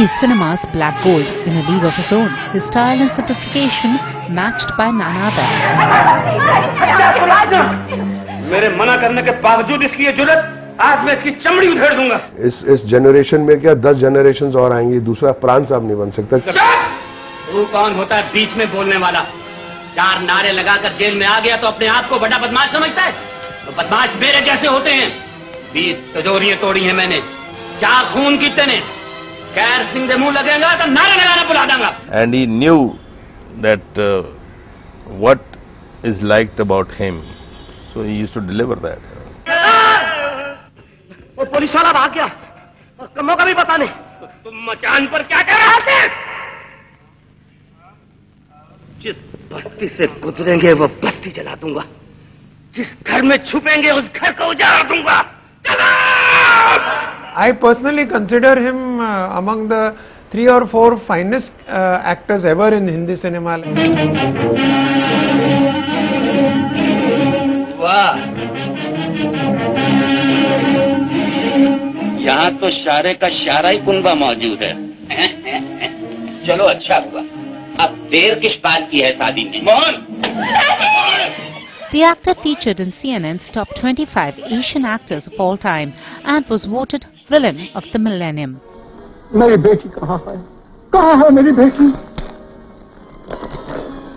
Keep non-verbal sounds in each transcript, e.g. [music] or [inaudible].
Hindi cinema's black gold in a league of his own. His style and sophistication matched by none other. मेरे मना करने के बावजूद इसकी ये जुरत आज मैं इसकी चमड़ी उधेड़ दूँगा। इस इस जनरेशन में क्या दस जनरेशन और आएँगी? दूसरा प्राण साहब नहीं बन सकता। तू कौन होता है बीच में बोलने वाला? चार नारे लगाकर जेल में आ गया तो अपने आप को बड़ा बदमाश समझता है? तो बदमाश मेरे जैसे होते हैं। बीस तिजोरियाँ तोड़ी हैं मैंने। चार खून की तने खैर सिंह के मुँह लगेगा तो नारे लगाना बुला दूँगा। And he knew that what is is about about so he used to deliver that. वो पुलिस वाला भाग गया। और कमों का भी पता नहीं। तो तुम मचान पर क्या कर रहे थे जिस बस्ती से गुजरेंगे वो बस्ती जला दूँगा। जिस घर में छुपेंगे उस घर को उजाड़ दूँगा। चलो! I personally consider him uh, among the three or four finest uh, actors ever in Hindi cinema. वाह यहाँ तो शारे का शारा ही कुनबा मौजूद है [laughs] चलो अच्छा हुआ अब देर किस बात की है शादी में Mohan The actor featured in CNN's top 25 Asian actors of all time and was voted villain of the millennium. मेरी बेटी कहाँ है कहाँ है मेरी बेटी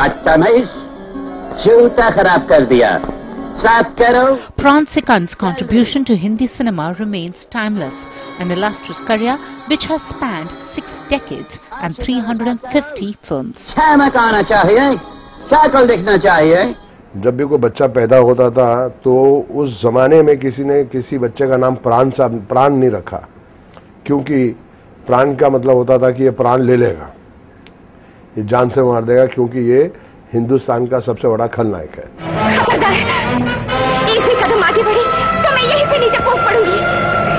बदतमीज जूता खराब कर दिया साफ़ करो Pran Sikand's contribution to Hindi cinema remains timeless, an illustrious career which has spanned six decades and 350 films. चमक आना चाहिए शक्ल दिखना चाहिए जब भी कोई बच्चा पैदा होता था तो उस जमाने में किसी ने किसी बच्चे का नाम प्राण साहब प्राण नहीं रखा। क्योंकि प्राण का मतलब होता था कि ये प्राण ले लेगा। ये जान से मार देगा क्योंकि ये हिंदुस्तान का सबसे बड़ा खलनायक है। तो मैं यहीं से नीचे कूद पड़ूँगी।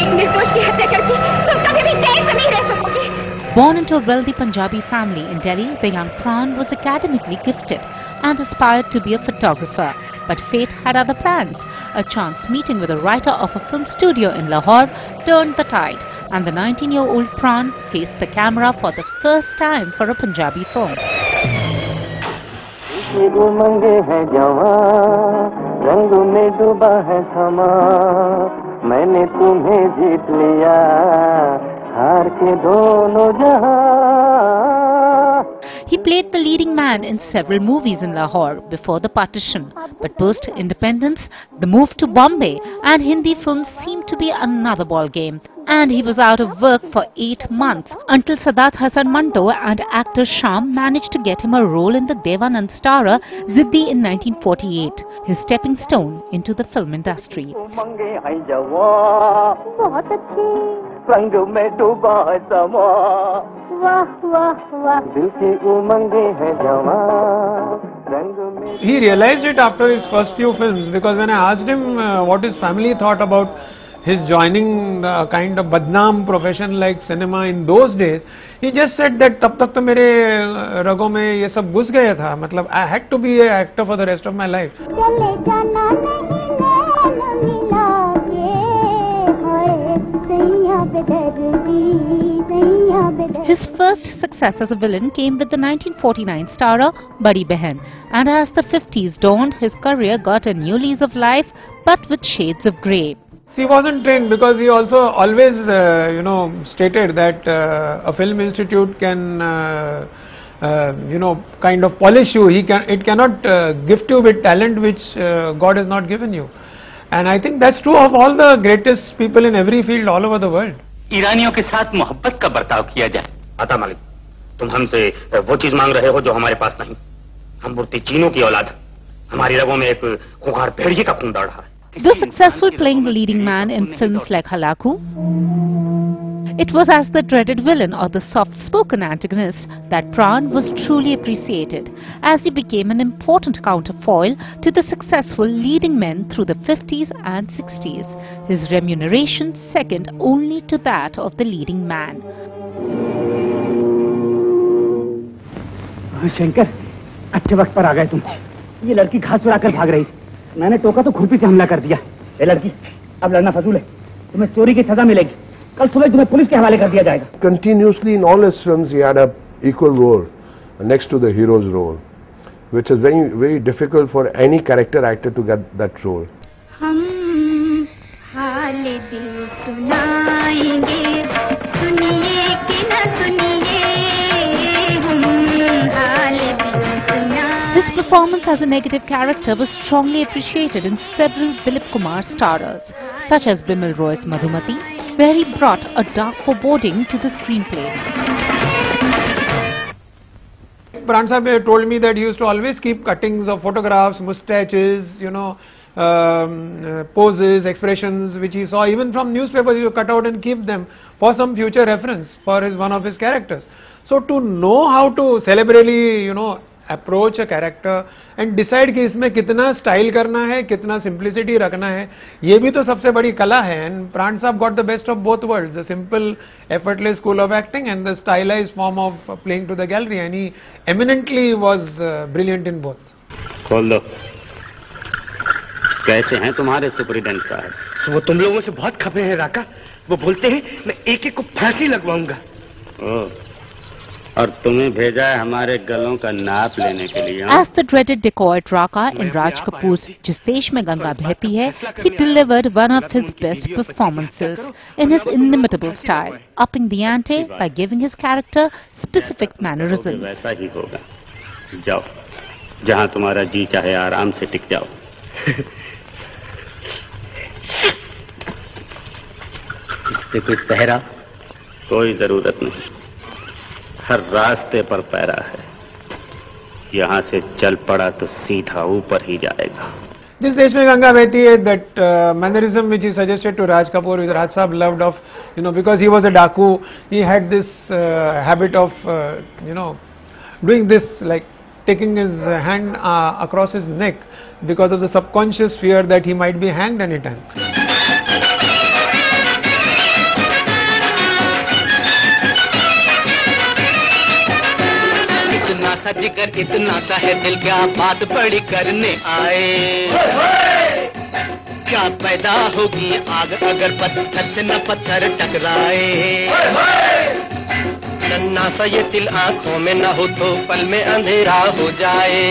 एक निर्दोष की हत्या करके तुम कभी भी चैन से नहीं रह सकोगे। Born into a wealthy Punjabi family in Delhi, the young Pran was academically gifted. and aspired to be a photographer. But fate had other plans. A chance meeting with a writer of a film studio in Lahore turned the tide, and the 19-year-old Pran faced the camera for the first time for a Punjabi film. उमंगे है जवा रंग में डूबा है समा मैंने तुम्हें जीत लिया हार के दोनों जहां He played the leading man in several movies in Lahore before the partition. But post independence, the move to Bombay and Hindi films seemed to be another ball game. And he was out of work for eight months until Sadat Hasan Manto and actor Sham managed to get him a role in the Devanand starrer Ziddi in 1948, his stepping stone into the film industry. है अच्छे रंग में डूबा समा वाह वाह वाह दिल की उमंगे है जवा He realized it after his first few films because when I asked him uh, what his family thought about his joining a kind of badnaam profession like cinema in those days, he just said that तब तक तो मेरे uh, रगों में ये सब घुस गया था मतलब I had to be an actor for the rest of my life. चले जाना His first success as a villain came with the 1949 starrer Badi Behan, and as the 50s dawned, his career got a new lease of life, but with shades of grey. He wasn't trained because he also always, uh, you know, stated that uh, a film institute can, uh, uh, you know, kind of polish you. He can, it cannot uh, gift you with talent which uh, God has not given you. And I think that's true of all the greatest people in every field all over the world. ईरानियों के साथ मोहब्बत का बर्ताव किया जाए आता मालिक तुम हमसे वो चीज मांग रहे हो जो हमारे पास नहीं हम मूर्ति चीनों की औलाद हैं। हमारी रगों में एक खुंखार भेड़िए का खून दौड़ रहा है Though successful playing the leading man in films like Halaku, it was as the dreaded villain or the soft-spoken antagonist that Pran was truly appreciated, as he became an important counterfoil to the successful leading men through the 50s and 60s, his remuneration second only to that of the leading man. Shankar अच्छे वक्त पर आ गए तुम। ये लड़की घास चुरा कर भाग रही मैंने टोका तो खुरपी से हमला कर दिया। ये लड़की अब लड़ना फजूल है। तुम्हें चोरी की सजा मिलेगी। कल सुबह तुम्हें पुलिस के हवाले कर दिया जाएगा। Continuously in all films he equal role next to the hero's role which is very very difficult for any character actor to get that role हम हाले दिल सुनाएँगे। His performance as a negative character was strongly appreciated in several Dilip Kumar starrers, such as Bimal Roy's Madhumati, where he brought a dark foreboding to the screenplay. Pran Sahib told me that he used to always keep cuttings of photographs, mustaches, you know, um, uh, poses, expressions which he saw even from newspapers. He would cut out and keep them for some future reference for his one of his characters. So to know how to celebrally, you know, approach a character and decide कि इसमें कितना style करना है कितना simplicity रखना है। ये भी तो सबसे बड़ी कला है and Pran sahab got the best of both world the simple effortless school of acting and the stylize form of playing to the gallery and he eminently was uh, brilliant in both. खोल। दो कैसे हैं तुम्हारे superintendent साहब? वो तुम लोगों से बहुत खपे हैं राका। वो बोलते हैं मैं एक एक को फांसी लगवाऊँगा। ओ, और तुम्हें भेजा है हमारे गलों का नाप लेने के लिए as the dreaded dacoit Raka in Raj Kapoor Jis Desh Mein Ganga Behti Hai he delivered one of his best performances in his inimitable style upping the ante by giving his character specific mannerism वैसा ही होगा। जाओ। जहाँ तुम्हारा जी चाहे आराम से टिक जाओ। [laughs] इस पे कोई पहरा? कोई ज़रूरत नहीं। हर रास्ते पर पैरा है। यहाँ से चल पड़ा तो सीधा ऊपर ही जाएगा। जिस देश Mein Ganga Behti Hai that mannerism which is suggested to Raj Kapoor with Raj sahab loved of you know because he was a daku he had this habit of you know doing this like taking his hand across his neck because of the subconscious fear that he might be hanged any time इतना सा जिगर इतना सा है दिल क्या बात बड़ी करने आए। क्या पैदा होगी आग अगर पत्थर से न पत्थर टकराए? नन्ना सा ये दिल आँखों में न हो तो पल में अंधेरा हो जाए।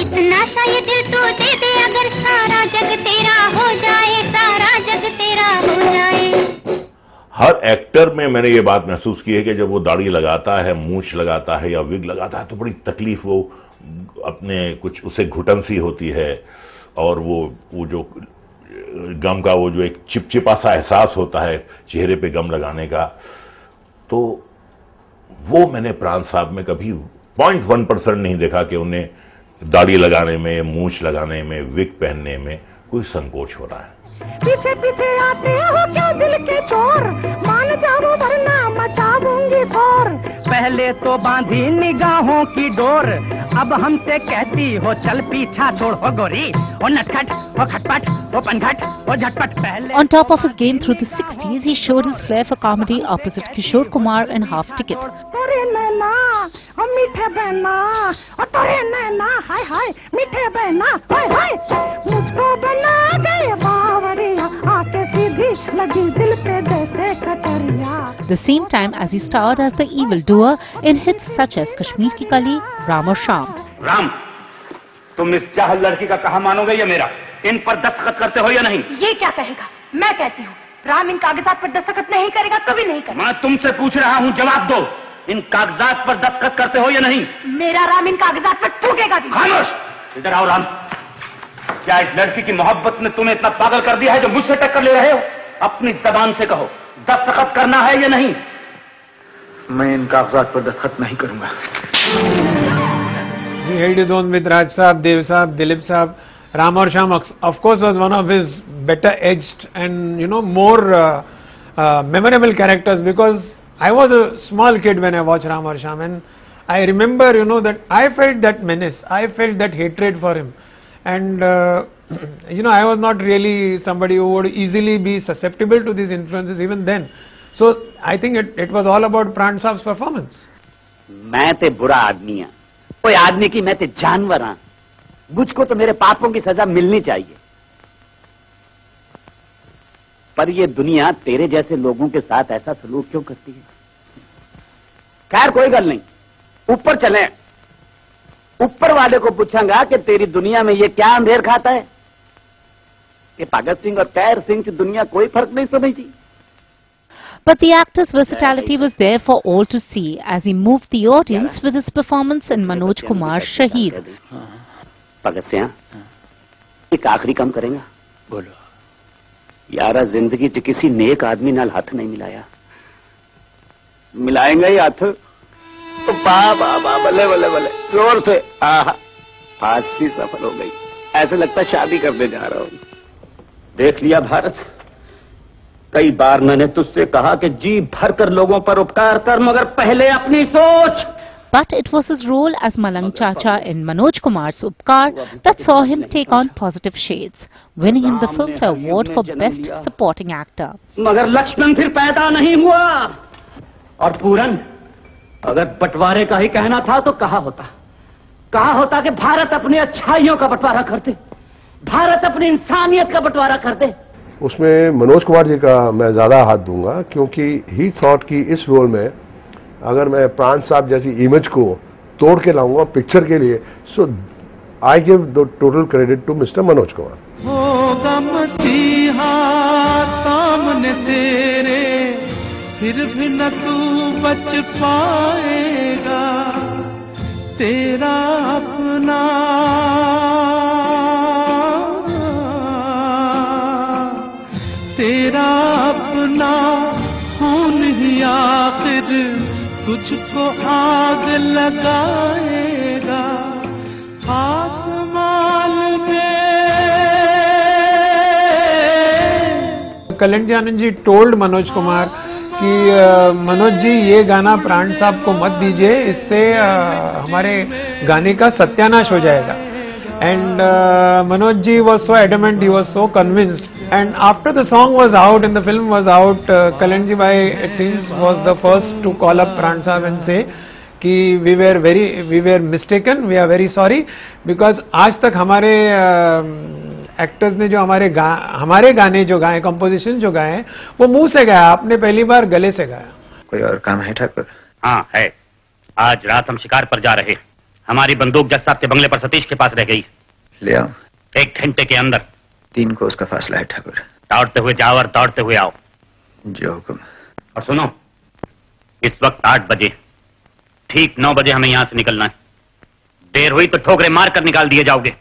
इतना सा ये दिल तो दे दे अगर सारा जग तेरा हो जाए सारा जग तेरा हो जाए। हर एक्टर में मैंने ये बात महसूस की है कि जब वो दाढ़ी लगाता है, मूछ लगाता है या विग लगाता है तो बड़ी तकलीफ़ वो अपने कुछ, उसे घुटन सी होती है और वो वो जो, गम का वो जो एक चिपचिपा सा एहसास होता है चेहरे पे गम लगाने का तो वो मैंने प्राण साहब में कभी पॉइंट वन परसेंट नहीं देखा कि उन्हें दाढ़ी लगाने में, मूछ लगाने में, विग पहनने में कोई संकोच हो रहा है। पीछे पीछे आते हो क्या दिल के चोर? मान जाओ वरना मचाऊँगी शोर पहले तो बांधी निगाहों की डोर अब हमसे कहती हो चल पीछा छोड़ हो गोरी। हो नटखट हो खटपट हो पनघट हो झटपट पहले On top of his game through the 60s, he showed his flair for comedy opposite Kishore Kumar in Half Ticket. तोरे नैना ओ मीठे बहना ओ तोरे नैना हाय हाय मीठे बहना हाय हाय। मुझको बना The same time as he starred as the evil doer in hits such as Kashmir Ki Kali, Ram or Sham. Ram तुम इस चाहल लड़की का कहा मानोगे या मेरा? इन पर दस्तखत करते हो या नहीं? ये क्या कहेगा? मैं कहती हूँ राम इन कागजात पर दस्तखत नहीं करेगा तो भी नहीं करेगा। मैं तुमसे पूछ रहा हूँ जवाब दो। इन कागजात पर दस्तखत करते हो या नहीं? मेरा राम इन कागजात पर थूकेगा भी। खामोश! इधर आओ राम। क्या इस लड़की की मोहब्बत ने तुम्हें इतना पागल कर दिया है जो मुझसे टक्कर ले रहे हो? अपनी जबान से कहो दस्तखत करना है या नहीं? मैं इन कागजात पर दस्तखत नहीं करूँगा। जोन विद राज साहब देव साहब Dilip sahab Ram Aur Shyam of course was one of his better etched and you know more memorable characters because I was a small kid when I watch Ram Aur Shyam and I remember you know that I felt that menace I felt that hatred for him and uh, you know I was not really somebody who would easily be susceptible to these influences even then. So I think it, it was all about Pran Saab's performance. मैं ते बुरा आदमी हाँ कोई आदमी की मैं ते जानवर हाँ मुझको तो मेरे पापों की सजा मिलनी चाहिए पर ये दुनिया तेरे जैसे लोगों के साथ ऐसा सलूक क्यों करती है खैर कोई गल नहीं ऊपर चलें ऊपर वाले को पूछांगा कि तेरी दुनिया में ये क्या अंधेर खाता है? कि भगत सिंह और कैर सिंह से दुनिया कोई फ़र्क नहीं समझती। But the actor's versatility was there for all to see as he moved the audience with his performance in Manoj Kumar's Shaheed. Bhagat Singh एक आखिरी काम करेगा। बोलो। यारा ज़िंदगी च किसी नेक आदमी नाल हाथ नहीं मिलाया। मिलाएँगे ही हाथ। तो बा बा बा बल्ले बल्ले बल्ले। ज़ोर से। आहा फांसी सफल हो गई ऐसे लगता शादी करने जा रहा हूँ देख लिया भारत कई बार मैंने तुझसे कहा कि जी भर कर लोगों पर उपकार कर मगर पहले अपनी सोच But it was his role as Malang Chacha in Manoj Kumar's Upkar that saw him take on positive shades, winning him the Filmfare Award for Best Supporting Actor. मगर लक्ष्मण फिर पैदा नहीं हुआ और पूरन अगर बंटवारे का ही कहना था तो कहा होता कहा होता कि भारत अपनी अच्छाइयों का बंटवारा करते भारत अपनी इंसानियत का बंटवारा करते उसमें मनोज कुमार जी का मैं ज़्यादा हाथ दूँगा क्योंकि ही थॉट कि इस रोल में अगर मैं प्राण साहब जैसी इमेज को तोड़ के लाऊँगा पिक्चर के लिए so I give the total credit to mister Manoj Kumar सामने तेरे फिर भी न तू बच पाएगा। तेरा अपना। तेरा अपना ही आखिर तुझको आग लगाएगा। आसमान में कल्याण जी आनंद जी टोल्ड मनोज कुमार कि मनोज जी, ये गाना प्राण साहब को मत दीजिए, इससे हमारे गाने का सत्यानाश हो जाएगा। And Manoj ji was so adamant he was so convinced and after the song was out and the film was out Kalyan ji bhai it seems was the first to call up Pran sahab and say that we were very we were mistaken we are very sorry because आज तक हमारे actors ने जो हमारे गा, हमारे गाने जो गाए कंपोजिशन जो गाए हैं, वो मुँह से गाया आपने पहली बार गले से गाया। कोई और काम है ठाकुर? हाँ है। आज रात हम शिकार पर जा रहे हमारी बंदूक जज साहब के बंगले पर सतीश के पास रह गई। ले आओ। एक घंटे के अंदर। तीन को उसका फासला है ठाकुर। दौड़ते हुए जाओ और दौड़ते हुए आओ। जो हुक्म। और सुनो इस वक्त आठ बजे। ठीक नौ बजे हमें यहाँ से निकलना है। देर हुई तो ठोकरे मार कर निकाल दिए जाओगे।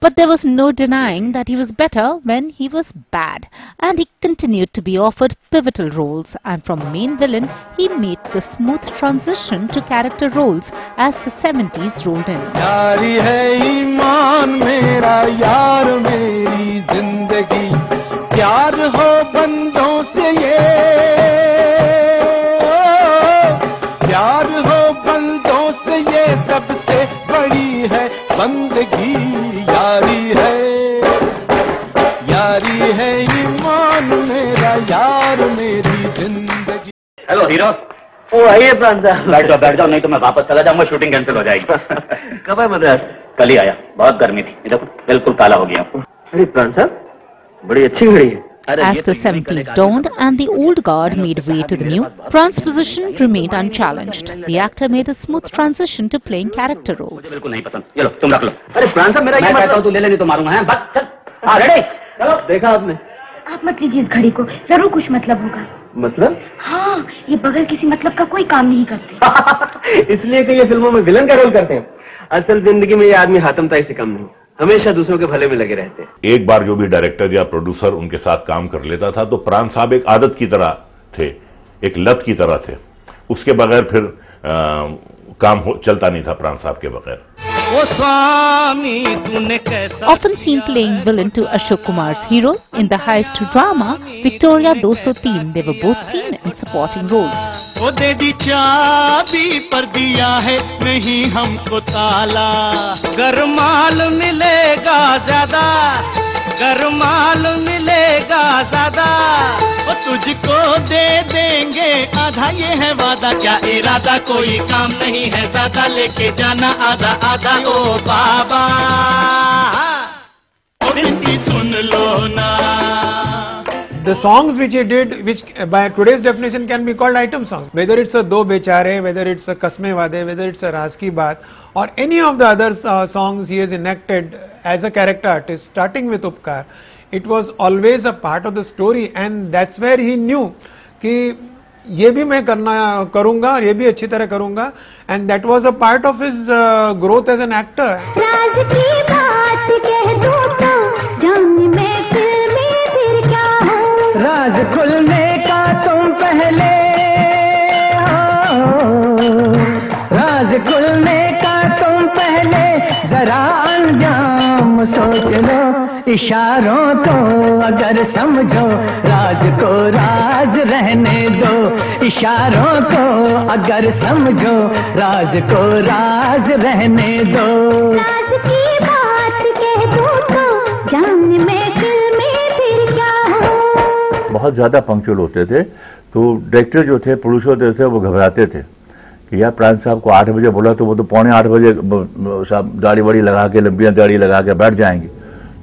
But there was no denying that he was better when he was bad, and he continued to be offered pivotal roles. And from main villain, he made the smooth transition to character roles as the 70s rolled in. यारी है ईमान मेरा यार मेरी जिंदगी Hello hero ओ आइए प्राण साहब बैठ जाओ बैठ जाओ नहीं तो मैं वापस चला जाऊँगा शूटिंग कैंसिल हो जाएगी। कब है मद्रास? कल ही आया बहुत गर्मी थी। देखो बिल्कुल काला हो गया। अरे प्राण साहब बड़ी अच्छी घड़ी है। As the 70s dawned and the old guard made way to the new, Pran's position remained unchallenged. The actor made a smooth transition to playing character roles. बिल्कुल नहीं पसंद। ये लो तुम रख लो। अरे प्राण साहब मेरा मैं कहता मतलब हूँ तू ले लेनी तो मारूँगा हैं? बस चल। हाँ रेडी चलो देखा आपने। आप मत लीजिए इस घड़ी को। ज़रूर कुछ मतलब होगा। मतलब? हाँ ये बगैर किसी मतलब का कोई काम नहीं करते। [laughs] इसलिए कि ये फ़िल्मों में विलन का रोल करते हैं। असल ज़िंदगी में ये आदमी हाथमताई से कम नहीं। हमेशा दूसरों के भले में लगे रहते हैं। एक बार जो भी डायरेक्टर या प्रोड्यूसर उनके साथ काम कर लेता था तो प्राण साहब एक आदत की तरह थे एक लत की तरह थे। उसके बगैर फिर अ, काम हो, चलता नहीं था प्राण साहब के बगैर। Often seen playing villain to Ashok Kumar's hero in the heist drama Victoria 203, they were both seen in supporting roles. ओ दे दी है देंगे आधा ये है वादा क्या इरादा कोई काम नहीं है ज़्यादा लेके जाना आधा आधा ओ बाबा सुन लो ना the songs which he did, which uh, by today's definition can be called item songs, whether it's a Do Bechare, whether it's a Kasme Wade, whether it's a Raz Ki Baat, or any of the other uh, songs he has enacted as a character artist, starting with Upkar, it was always a part of the story, and that's where he knew कि ये भी मैं करना करूँगा और ये भी अच्छी तरह करूँगा and that was a part of his growth as an actor इशारों को अगर समझो राज को राज रहने दो। इशारों को अगर समझो राज को राज रहने दो। राज की बात कह दूँ तो जान में फिर क्या हूँ? बहुत ज़्यादा पंक्चुअल होते थे तो डायरेक्टर जो थे प्रोड्यूसर जो थे वो घबराते थे कि यार प्राण साहब को आठ बजे बोला तो वो तो पौने आठ बजे दाढ़ी वाड़ी लगा के लंबियाँ दाढ़ी लगा के बैठ जाएँगे।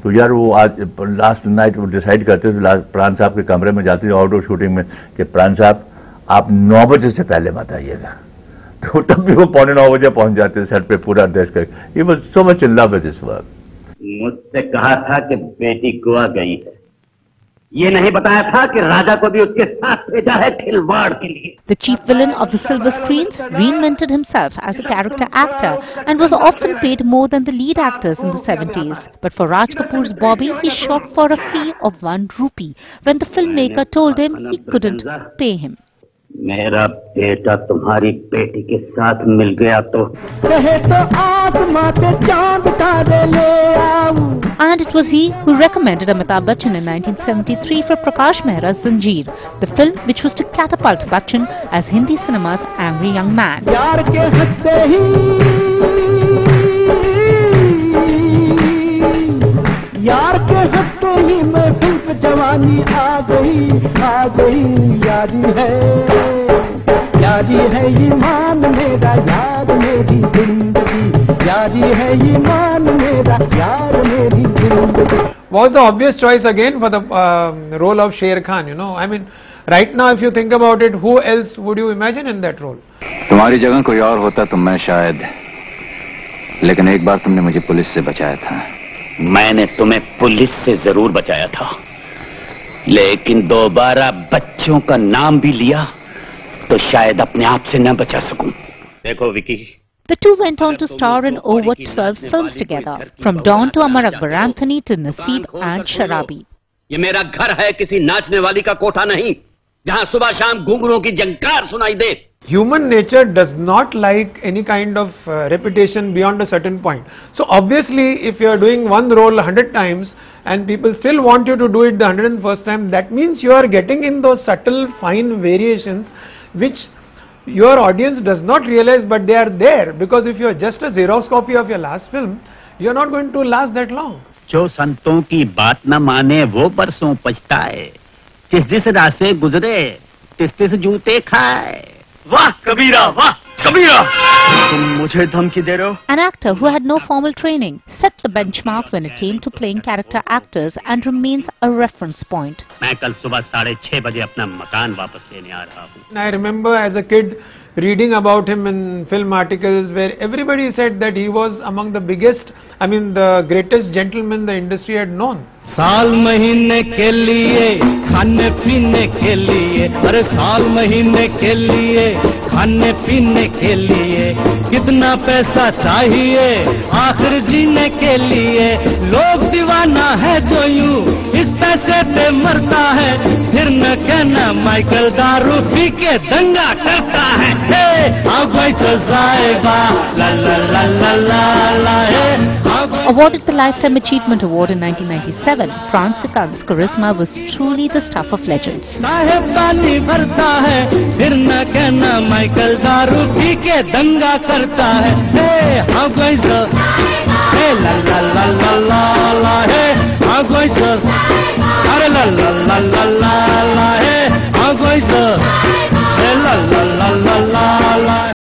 तो यार वो आज लास्ट नाइट वो डिसाइड करते थे प्राण साहब के कमरे में जाते थे आउटडोर शूटिंग में कि प्राण साहब, आप नौ बजे से पहले मत आइएगा। [laughs] तो तब भी वो पौने नौ बजे पहुँच जाते थे सेट पे पूरा ड्रेस करके ये was so much in love with this work मुझसे कहा था कि बेटी गोवा गई है। ये नहीं बताया था कि राजा को भी उसके साथ भेजा है खिलवाड़ के लिए The chief villain of the silver screens reinvented himself as a character actor and was often paid more than the lead actors in the 70s. But for Raj Kapoor's Bobby, he shot for a fee of one rupee when the filmmaker told him he couldn't pay him. मेरा बेटा तुम्हारी बेटी के साथ मिल गया तो रहे तो आत्मा के चाँद तारे ले आऊँ And it was he who recommended Amitabh Bachchan in 1973 for Prakash Mehra's Zanjeer, the film which was to catapult Bachchan as Hindi cinema's angry young man. यार के हँसते ही मैं फ़िल्म जवानी आ गई आ गई यारी है यारी है ईमान मेरा यार मेरी ज़िंदगी यारी है ईमान मेरा यार मेरी ज़िंदगी was the obvious choice again for the um, role of Sher Khan. You know, I mean, right now, if you think about it, who else would you imagine in that role? तुम्हारी जगह कोई और होता तो मैं शायद लेकिन एक बार तुमने मुझे पुलिस से बचाया था मैंने तुम्हें पुलिस से ज़रूर बचाया था। लेकिन दोबारा बच्चों का नाम भी लिया तो शायद अपने आप से न बचा सकूँ। देखो Vicky. The two went on to star in over 12 films together, from Dawn to Amar Akbar Anthony to Naseeb and Sharabi. ये मेरा घर है किसी नाचने वाली का कोठा नहीं जहाँ सुबह शाम घुंघरूओं की जंकार सुनाई दे। Human nature does not like any kind of uh, repetition beyond a certain point. So obviously, if you are doing one role 100 times and people still want you to do it the 101st time, that means you are getting in those subtle fine variations which your audience does not realize but they are there because if you are just a Xerox copy of your last film, you are not going to last that long. जो संतों की बात न माने वो बरसों पछताए जिस जिस राह से गुजरे तिस तिस जूते खाए वाह कबीरा वाह कबीरा तुम मुझे धमकी दे रहे हो An actor who had no formal training set the benchmark when it came to playing character actors and remains a reference point. मैं कल सुबह साढ़े छह बजे अपना मकान वापस लेने आ रहा हूँ I remember as a kid reading about him in film articles where everybody said that he was among the biggest, I mean the greatest gentleman the industry had known. साल महीने के लिए खाने पीने के लिए अरे साल महीने के लिए खाने पीने के लिए कितना पैसा चाहिए आखिर जीने के लिए लोग दीवाना है जो यूं इस पैसे पे मरता है फिर न कहना माइकल दारू पी के दंगा करता है हे अब तो जाएगा ला ला ला ला ला ला हे अब Awarded the Lifetime Achievement Award in 1997, Franz Sikand's charisma was truly the stuff of legends. साहेब पानी भरता है फिर न कहना माइकल दारू पी के दंगा करता है हे हाँ कोई